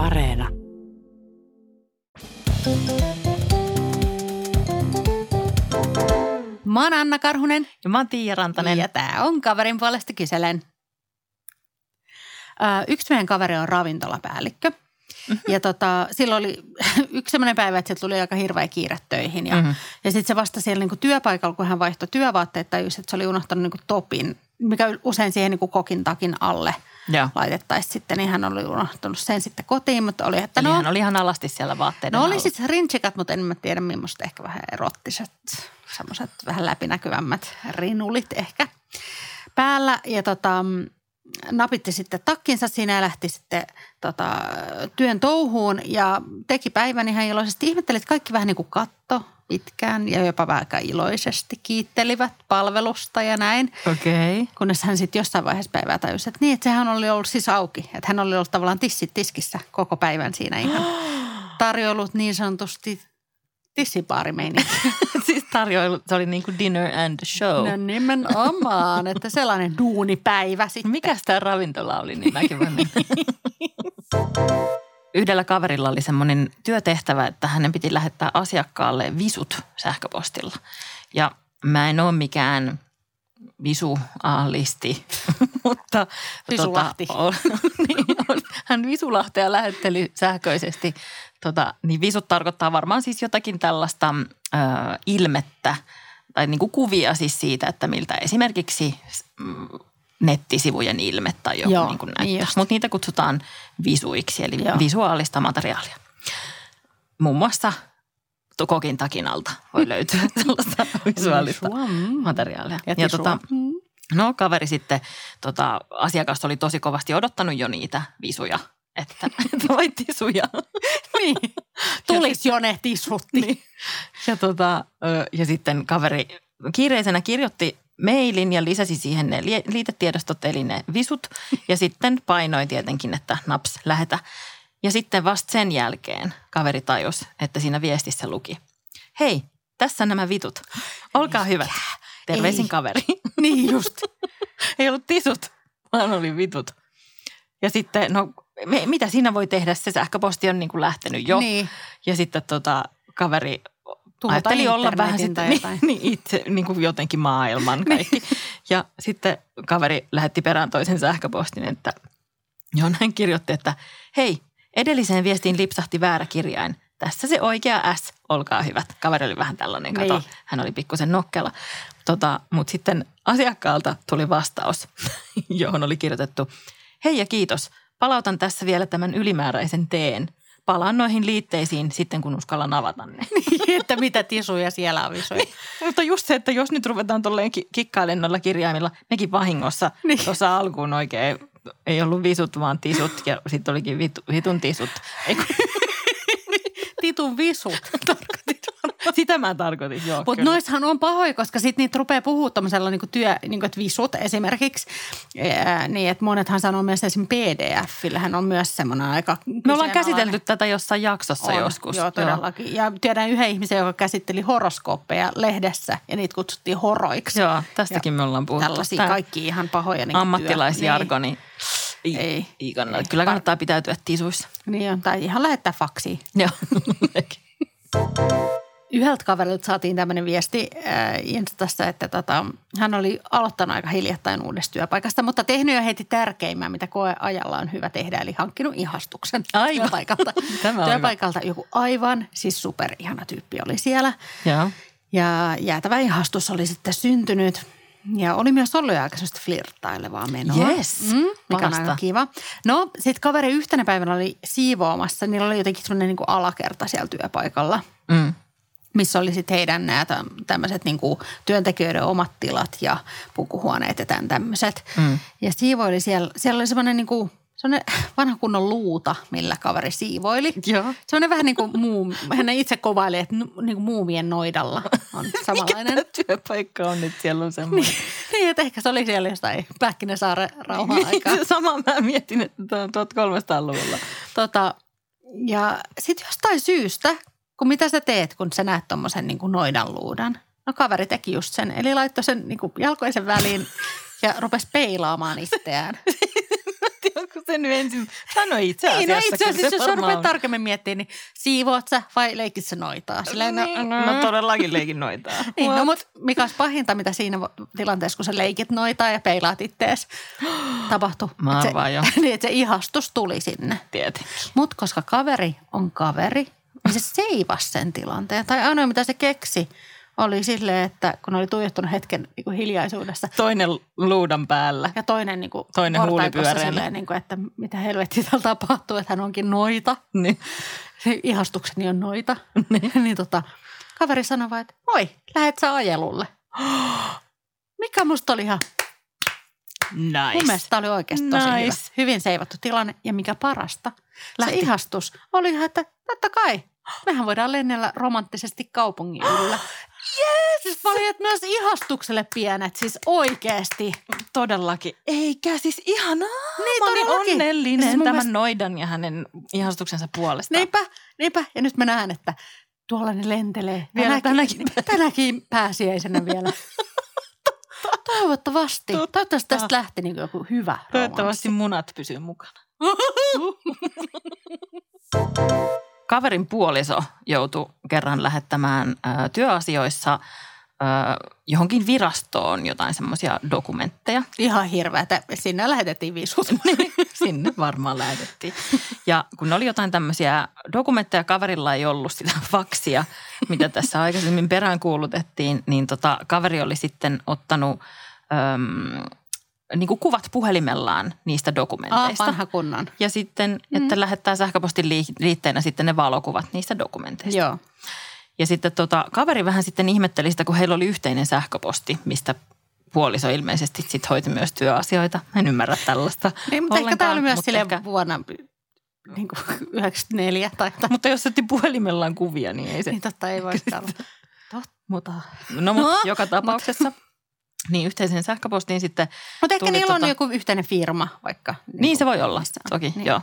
Areena. Mä oon Anna Karhunen Ja mä oon Tiia Rantanen. ja tää on kaverin puolesta kyselen. Ö, yksi meidän kaveri on ravintolapäällikkö. Ja tota, silloin oli yksi sellainen päivä, että sieltä tuli aika hirveä kiire töihin. Ja, Mhm. mm-hmm. ja sitten se vasta siellä niinku työpaikalla, kun hän vaihtoi työvaatteet, tajusi, että se oli unohtanut niinku topin, mikä usein siihen niinku kokin takin alle Joo. laitettaisiin sitten. Niin hän oli unohtanut sen sitten kotiin, mutta oli, että Eli no, hän oli ihan alasti siellä vaatteiden No oli siis rintsikat, mutta en mä tiedä millaista ehkä vähän erottiset, semmoiset vähän läpinäkyvämmät rinulit ehkä päällä. Ja tota, napitti sitten takkinsa siinä ja lähti sitten tota, työn touhuun ja teki päivän ihan iloisesti. Ihmetteli, että kaikki vähän niin kuin katto pitkään ja jopa aika iloisesti kiittelivät palvelusta ja näin. Okei. Okay. Kunnes hän sitten jossain vaiheessa päivää tajusi, että niin, että sehän oli ollut siis auki. Että hän oli ollut tavallaan tissit tiskissä koko päivän siinä ihan tarjoilut niin sanotusti tissipaarimeininki. siis tarjoilu, se oli niin kuin dinner and show. No nimenomaan, että sellainen duunipäivä sitten. Mikä tämä ravintola oli, niin mäkin voin. Yhdellä kaverilla oli semmoinen työtehtävä, että hänen piti lähettää asiakkaalle visut sähköpostilla. Ja mä en ole mikään visuaalisti, mutta... Visulahti. Tota, on, niin, hän visulahtea lähetteli sähköisesti. Tota, niin visut tarkoittaa varmaan siis jotakin tällaista ö, ilmettä tai niin kuin kuvia siis siitä, että miltä esimerkiksi mm, nettisivujen ilme tai joku Joo, niin kuin niin näyttää. Mutta niitä kutsutaan visuiksi, eli Joo. visuaalista materiaalia. Muun muassa kokin takinalta voi löytyä tällaista visuaalista Visua, mm. materiaalia. Ja tota, Mm. no kaveri sitten, tota, asiakas oli tosi kovasti odottanut jo niitä visuja, että, että vai tisuja. Niin, tulisi jo ne tisutti. Niin. Ja, tota, ja sitten kaveri kiireisenä kirjoitti mailin ja lisäsi siihen ne liitetiedostot eli ne visut. Ja sitten painoi tietenkin, että naps, lähetä. Ja sitten vasta sen jälkeen kaveri tajus, että siinä viestissä luki. Hei, tässä nämä vitut. Olkaa hyvät. Terveisin Ei. kaveri. Niin just. Ei ollut tisut, vaan oli vitut. Ja sitten, no me, mitä siinä voi tehdä? Se sähköposti on niin kuin lähtenyt jo. Niin. Ja sitten tota, kaveri Tuhota ajatteli olla vähän sitten tai niin, niin itse niin kuin jotenkin maailman kaikki. ja sitten kaveri lähetti perään toisen sähköpostin, että joo, hän kirjoitti, että hei, edelliseen viestiin lipsahti väärä kirjain. Tässä se oikea S, olkaa hyvät. Kaveri oli vähän tällainen, kato, Niin. hän oli pikkusen nokkela. Tota, Mutta sitten asiakkaalta tuli vastaus, johon oli kirjoitettu, hei ja kiitos, palautan tässä vielä tämän ylimääräisen teen. Palaan noihin liitteisiin sitten, kun uskallan avata ne. että mitä tisuja siellä on visuja. Mutta just se, että jos nyt ruvetaan tolleen ki- kikkailemaan noilla kirjaimilla, nekin vahingossa Niin. tuossa alkuun oikein ei ollut visut, vaan tisut ja sitten olikin vitu, vitun tisut. Ei, kun, Titun visut. sitä mä tarkoitin, joo. Mutta noissahan on pahoja, koska sitten niitä rupeaa puhua tämmöisellä niinku työ, niinku, että visut esimerkiksi. Ää, niin, että monethan sanoo myös esimerkiksi pdf-illähän on myös semmoinen aika Me ollaan käsitelty tätä jossain jaksossa on, joskus. Joo, todellakin. Ja tiedän yhden ihmisen, joka käsitteli horoskooppeja lehdessä ja niitä kutsuttiin horoiksi. Joo, tästäkin me ollaan puhuttu. Tällaisia Tää kaikki ihan pahoja. Niin Ammattilaisjargoni. Ei. Ei, ei kannata. Kyllä kannattaa pitäytyä tisuissa. Niin on, tai ihan lähettää faksiin. Joo. Yhdeltä kaverilta saatiin tämmöinen viesti äh, Instassa, että tota, hän oli aloittanut aika hiljattain uudesta työpaikasta, mutta tehnyt jo heti tärkeimmän, mitä koeajalla on hyvä tehdä, eli hankkinut ihastuksen Aivan. työpaikalta. Tämä työpaikalta joku aivan, siis superihana tyyppi oli siellä. Joo. Ja jäätävä ihastus oli sitten syntynyt. Ja oli myös ollut jo aika sellaista flirttailevaa menoa. Yes, mm, mikä on aika kiva. No, sitten kaveri yhtenä päivänä oli siivoamassa. Niillä oli jotenkin semmoinen niin alakerta siellä työpaikalla Mm. Missä oli sitten heidän nämä tämmöiset niin työntekijöiden omat tilat ja pukuhuoneet ja tämän tämmöiset. Mm. Ja siivoili siellä, siellä oli semmoinen niin kuin, semmoinen vanha kunnon luuta, millä kaveri siivoili. Joo. Semmoinen vähän niin kuin muu, hän itse kuvaili, että niin kuin muumien noidalla on samanlainen. Mikä työpaikka on nyt? Siellä on semmoinen. niin, että ehkä se oli siellä jostain Pähkinäsaaren rauha-aikaa. Se sama mä mietin, että tämä on 1300-luvulla. Tota, ja sitten jostain syystä, kun mitä sä teet, kun sä näet tuommoisen niin kuin noidan luudan? No kaveri teki just sen, eli laittoi sen niin kuin jalkoisen väliin ja rupesi peilaamaan itseään. Joku se nyt ensin sanoi itse asiassa. Niin, no itse asiassa, se jos sä varmaan rupeat tarkemmin miettimään, niin siivoat sä vai leikit sä noitaa? Silleen, no, Niin, no, no todellakin leikin noitaa. Niin, no mutta mikä olisi pahinta, mitä siinä tilanteessa, kun sä leikit noita ja peilaat ittees, tapahtui. Mä Että se, arvaan jo. niin, että se ihastus tuli sinne. Tietenkin. Mutta koska kaveri on kaveri, niin se seivasi sen tilanteen. Tai ainoa, mitä se keksi, oli silleen, että kun oli tuijottunut hetken niin kuin hiljaisuudessa, Toinen luudan päällä. ja toinen, niin kuin Toinen silleen, niin kuin, että mitä helvettiä täällä tapahtuu, että hän onkin noita. Niin. Se ihastukseni on noita. niin tota, kaveri sanoi vaan, että moi, lähet sä ajelulle. Mikä musta oli ihan, Nice. mun mielestä tää oli oikeasti tosi hyvä. Nice. Hyvin seivattu tilanne ja mikä parasta. Lähti. Se ihastus oli ihan, että totta kai, mehän voidaan lennellä romanttisesti kaupungin yllä. Yes! Siis että myös ihastukselle pienet, siis oikeesti. Todellakin. Eikä siis ihanaa. Niin, Mä olin onnellinen Siis tämän mielestä- noidan ja hänen ihastuksensa puolesta. Niinpä, niinpä. Ja nyt mä näen, että tuolla ne lentelee. Vielä tänäkin tänäkin, tänäkin pääsiäisenä vielä. Toivottavasti. Totta. Toivottavasti tästä lähti niin joku hyvä Toivottavasti munat pysyy mukana. Kaverin puoliso joutui kerran lähettämään ä, työasioissa ä, johonkin virastoon jotain semmoisia dokumentteja. Ihan hirveätä. Sinne lähetettiin visut. Sinne varmaan lähetettiin. Ja kun oli jotain tämmöisiä dokumentteja, kaverilla ei ollut sitä faksia, mitä tässä aikaisemmin peräänkuulutettiin, niin tota, kaveri oli sitten ottanut äm, niin kuin kuvat puhelimellaan niistä Ah, dokumenteista. vanha kunnon. ja sitten, että mm. lähettää sähköpostin lii- liitteenä sitten ne valokuvat niistä dokumenteista. Joo. Ja sitten tota, kaveri vähän sitten ihmetteli sitä, kun heillä oli yhteinen sähköposti, mistä puoliso ilmeisesti sitten hoiti myös työasioita. En ymmärrä tällaista Niin, mutta ehkä tämä oli myös silleen ehkä- vuonna niin kuin 94 tai jotain. Mutta jos otti puhelimellaan kuvia, niin ei se. Niin totta ei voi olla. Totta. Mutta, no, mutta No, joka tapauksessa. Niin yhteiseen sähköpostiin sitten. Mutta ehkä niillä on tota- joku yhteinen firma vaikka. Niin, niin se voi olla, missä on. toki, Niin. joo.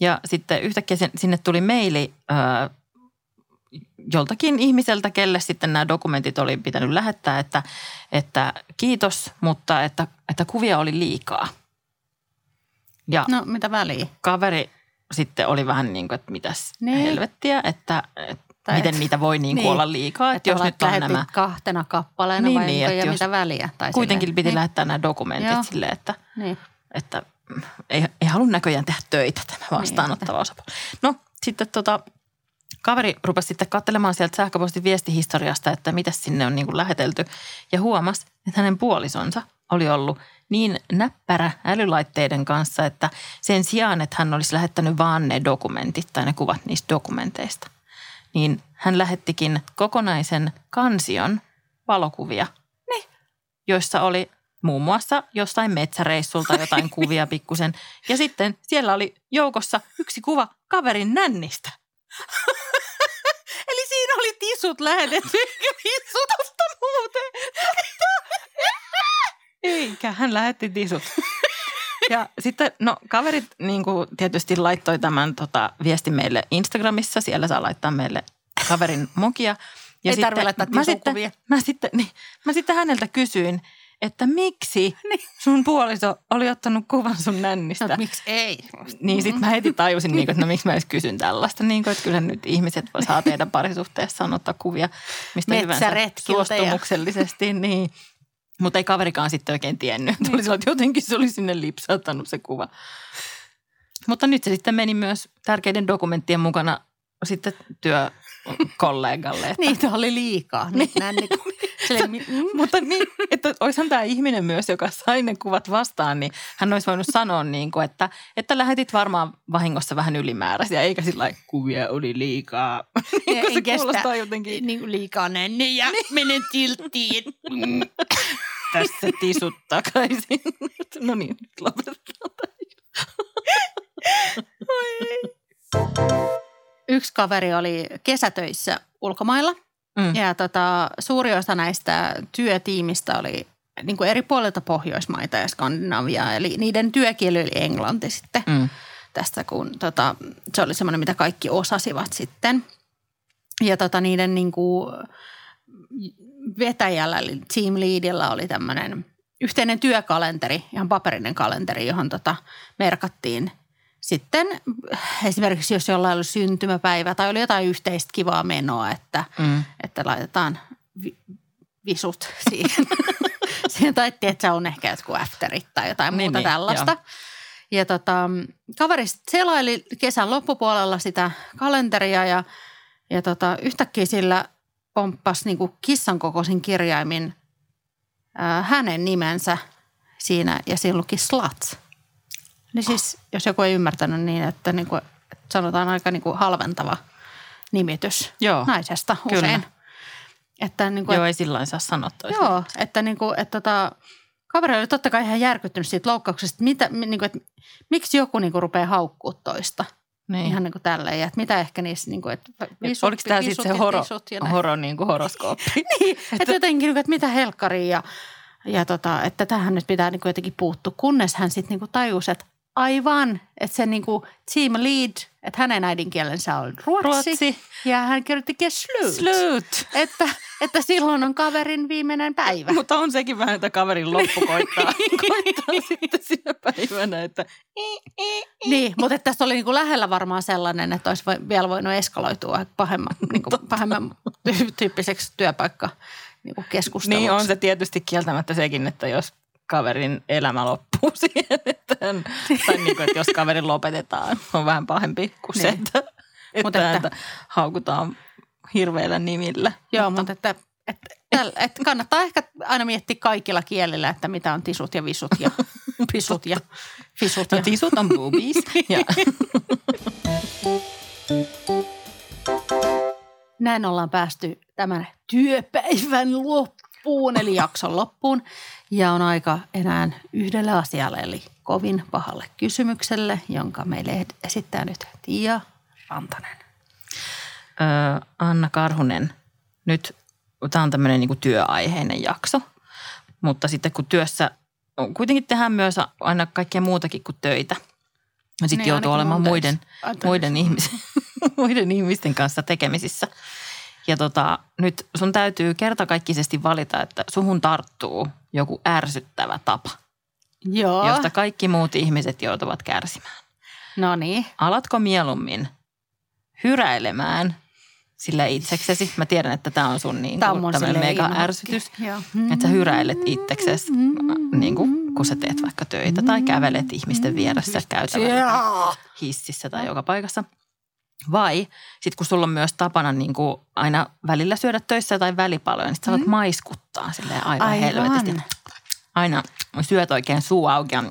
Ja sitten yhtäkkiä sinne tuli maili ö, joltakin ihmiseltä, kelle sitten nämä dokumentit oli pitänyt lähettää, että, että kiitos, mutta että, että kuvia oli liikaa. Ja No mitä väliä? kaveri sitten oli vähän niin kuin, että mitäs Niin. helvettiä, että, että Tai miten et- niitä voi niin kuin niin. olla liikaa. Että jos nyt on nämä, kahtena kappaleena Niin, vai niin, niin, ja jos mitä väliä? Tai kuitenkin silleen. piti niin. lähettää nämä dokumentit Joo. silleen, että Niin. että ei, ei halua näköjään tehdä töitä tämä vastaanottava osapuoli. No sitten tota, kaveri rupesi sitten katselemaan sieltä sähköpostin viestihistoriasta, että mitä sinne on niin kuin lähetelty. Ja huomasi, että hänen puolisonsa oli ollut niin näppärä älylaitteiden kanssa, että sen sijaan, että hän olisi lähettänyt vaan ne dokumentit tai ne kuvat niistä dokumenteista, niin hän lähettikin kokonaisen kansion valokuvia joissa oli muun muassa jostain metsäreissulta jotain kuvia pikkusen. Ja sitten siellä oli joukossa yksi kuva kaverin nännistä. Eli siinä oli tisut lähetetty. Tisut muuten. Eikä, hän lähetti tisut. Ja sitten, no kaverit niin kuin tietysti laittoi tämän tota, viestin meille Instagramissa. Siellä saa laittaa meille kaverin mokia. Ja Ei tarvitse laittaa mä sitten, mä, sitten, niin, mä sitten häneltä kysyin, että miksi sun puoliso oli ottanut kuvan sun nännistä. No, miksi ei? Niin sit mä heti tajusin, niin kuin, että no miksi mä edes kysyn tällaista. Niin kuin, että kyllä nyt ihmiset voi saa teidän parisuhteessaan ottaa kuvia mistä hyvänsä suostumuksellisesti. Niin. Mutta ei kaverikaan sitten oikein tiennyt. Tuli niin. että jotenkin se oli sinne lipsauttanut se kuva. Mutta nyt se sitten meni myös tärkeiden dokumenttien mukana sitten työkollegalle. Että Niitä oli liikaa. Nyt niin kuin, silleen, mi- mm. mutta niin, että olisihan tämä ihminen myös, joka sai ne kuvat vastaan, niin hän olisi voinut sanoa, niin kuin, että, että lähetit varmaan vahingossa vähän ylimääräisiä, eikä sillä lailla, kuvia oli liikaa. niin se kuulostaa jotenkin, niin kuin liikaa nänni ja menen tilttiin. Tässä tisut takaisin. no niin, nyt lopetetaan. Yksi kaveri oli kesätöissä ulkomailla Mm. ja tota, suuri osa näistä työtiimistä oli niin kuin eri puolilta Pohjoismaita ja Skandinaviaa. Eli niiden työkieli oli englanti sitten Mm. tästä, kun tota, se oli semmoinen, mitä kaikki osasivat sitten. Ja tota, niiden niin kuin vetäjällä, eli team leadillä oli tämmöinen yhteinen työkalenteri, ihan paperinen kalenteri, johon tota merkattiin sitten esimerkiksi jos jollain oli syntymäpäivä tai oli jotain yhteistä kivaa menoa, että, mm. että laitetaan vi, visut siihen. siihen tai että se on ehkä jotkut afterit tai jotain niin, muuta niin, tällaista. Jo. Ja tota, kaveri selaili kesän loppupuolella sitä kalenteria ja, ja tota, yhtäkkiä sillä pomppasi niin kissan kokoisin kirjaimin ää, hänen nimensä siinä ja siinä luki Sluts. Niin siis, jos joku ei ymmärtänyt niin, että, niin kuin, että sanotaan aika niin kuin halventava nimitys Joo, naisesta usein. Kyllä. Että, niin kuin, joo, ei sillä saa sanoa toisin. Joo, että, niin kuin, että tota, kaveri oli totta kai ihan järkyttynyt siitä loukkauksesta, mitä, niin kuin, että miksi joku niin kuin, rupeaa haukkuu toista. Niin. Ihan niin kuin tälleen. Ja että mitä ehkä niissä, niin kuin, että visut, Oliko tämä sitten se horo, horo niin kuin horoskooppi? niin, että, että jotenkin, niin kuin, että mitä helkkaria ja, ja tota, että tähän nyt pitää niin kuin jotenkin puuttua. Kunnes hän sitten niin kuin tajusi, että Aivan, että se niinku team lead, että hänen äidinkielensä on ruotsi. ruotsi. Ja hän kirjoittikin slut. Slut. Että, että silloin on kaverin viimeinen päivä. Mutta on sekin vähän, että kaverin loppu koittaa, koittaa sitten siinä päivänä, että Niin, mutta että tässä oli niinku lähellä varmaan sellainen, että olisi vielä voinut eskaloitua pahemman, niinku, pahemman tyyppiseksi työpaikka keskusteluksi. Niin on se tietysti kieltämättä sekin, että jos kaverin elämä loppuu siihen, että, hän, tai niin kuin, että jos kaverin lopetetaan, on vähän pahempi kuin niin. se, että, että, mutta että, että haukutaan hirveillä nimillä. Joo, mutta, mutta että, että, että kannattaa ehkä aina miettiä kaikilla kielillä, että mitä on tisut ja visut ja pisut ja fisut. No, ja... tisut on boobies. ja. Näin ollaan päästy tämän työpäivän loppuun, eli jakson loppuun. Ja on aika enää yhdelle asialle, eli kovin pahalle kysymykselle, jonka meille esittää nyt Tiia Rantanen. Öö, Anna Karhunen, nyt tämä on tämmöinen niin työaiheinen jakso, mutta sitten kun työssä kuitenkin tehdään myös aina kaikkea muutakin kuin töitä. Sitten niin, joutuu olemaan muiden, muiden, ihmisten, muiden ihmisten kanssa tekemisissä. Ja tota, nyt sun täytyy kertakaikkisesti valita, että suhun tarttuu joku ärsyttävä tapa, Joo. josta kaikki muut ihmiset joutuvat kärsimään. No niin. Alatko mieluummin hyräilemään sillä itseksesi? Mä tiedän, että tämä on sun niin tämä on tämmöinen mega ärsytys. Että sä hyräilet itseksesi, niin kuin, kun sä teet vaikka töitä tai kävelet ihmisten vieressä käytävällä hississä tai joka paikassa – vai sitten kun sulla on myös tapana niin kuin aina välillä syödä töissä tai välipaloja, niin sitten sä voit mm. maiskuttaa silleen aivan, aivan. helvetisti. Aina syöt oikein suu auki ja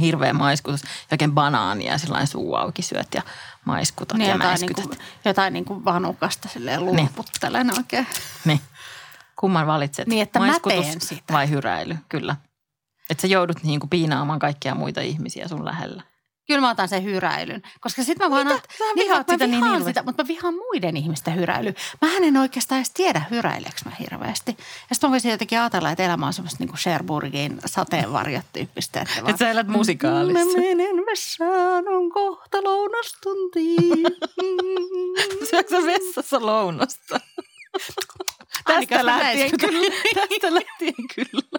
hirveä maiskutus. Oikein banaania ja sellainen suu auki syöt ja maiskutat niin, ja jotain Niin kuin, jotain niin kuin vanukasta silleen luuputtelen niin. oikein. Niin. Kumman valitset? Niin, että Maiskutus mä teen sitä. vai hyräily? Kyllä. Että sä joudut niin kuin piinaamaan kaikkia muita ihmisiä sun lähellä. Kyllä mä otan sen hyräilyn. Koska sitten mä vaan... Mitä? Sä niin, vihaat sitä niin sitä, mutta mä vihaan muiden ihmisten hyräilyä. Mä en oikeastaan edes tiedä hyräileekö mä hirveästi. Ja sitten mä voisin jotenkin ajatella, että elämä on semmoista niin kuin Sherburgin sateenvarjot tyyppistä. Että, että sä elät musikaalissa. Mä menen vessaan, on kohta lounastunti. Syöksä vessassa lounasta? tästä lähtien kyllä. Tästä lähtien kyllä.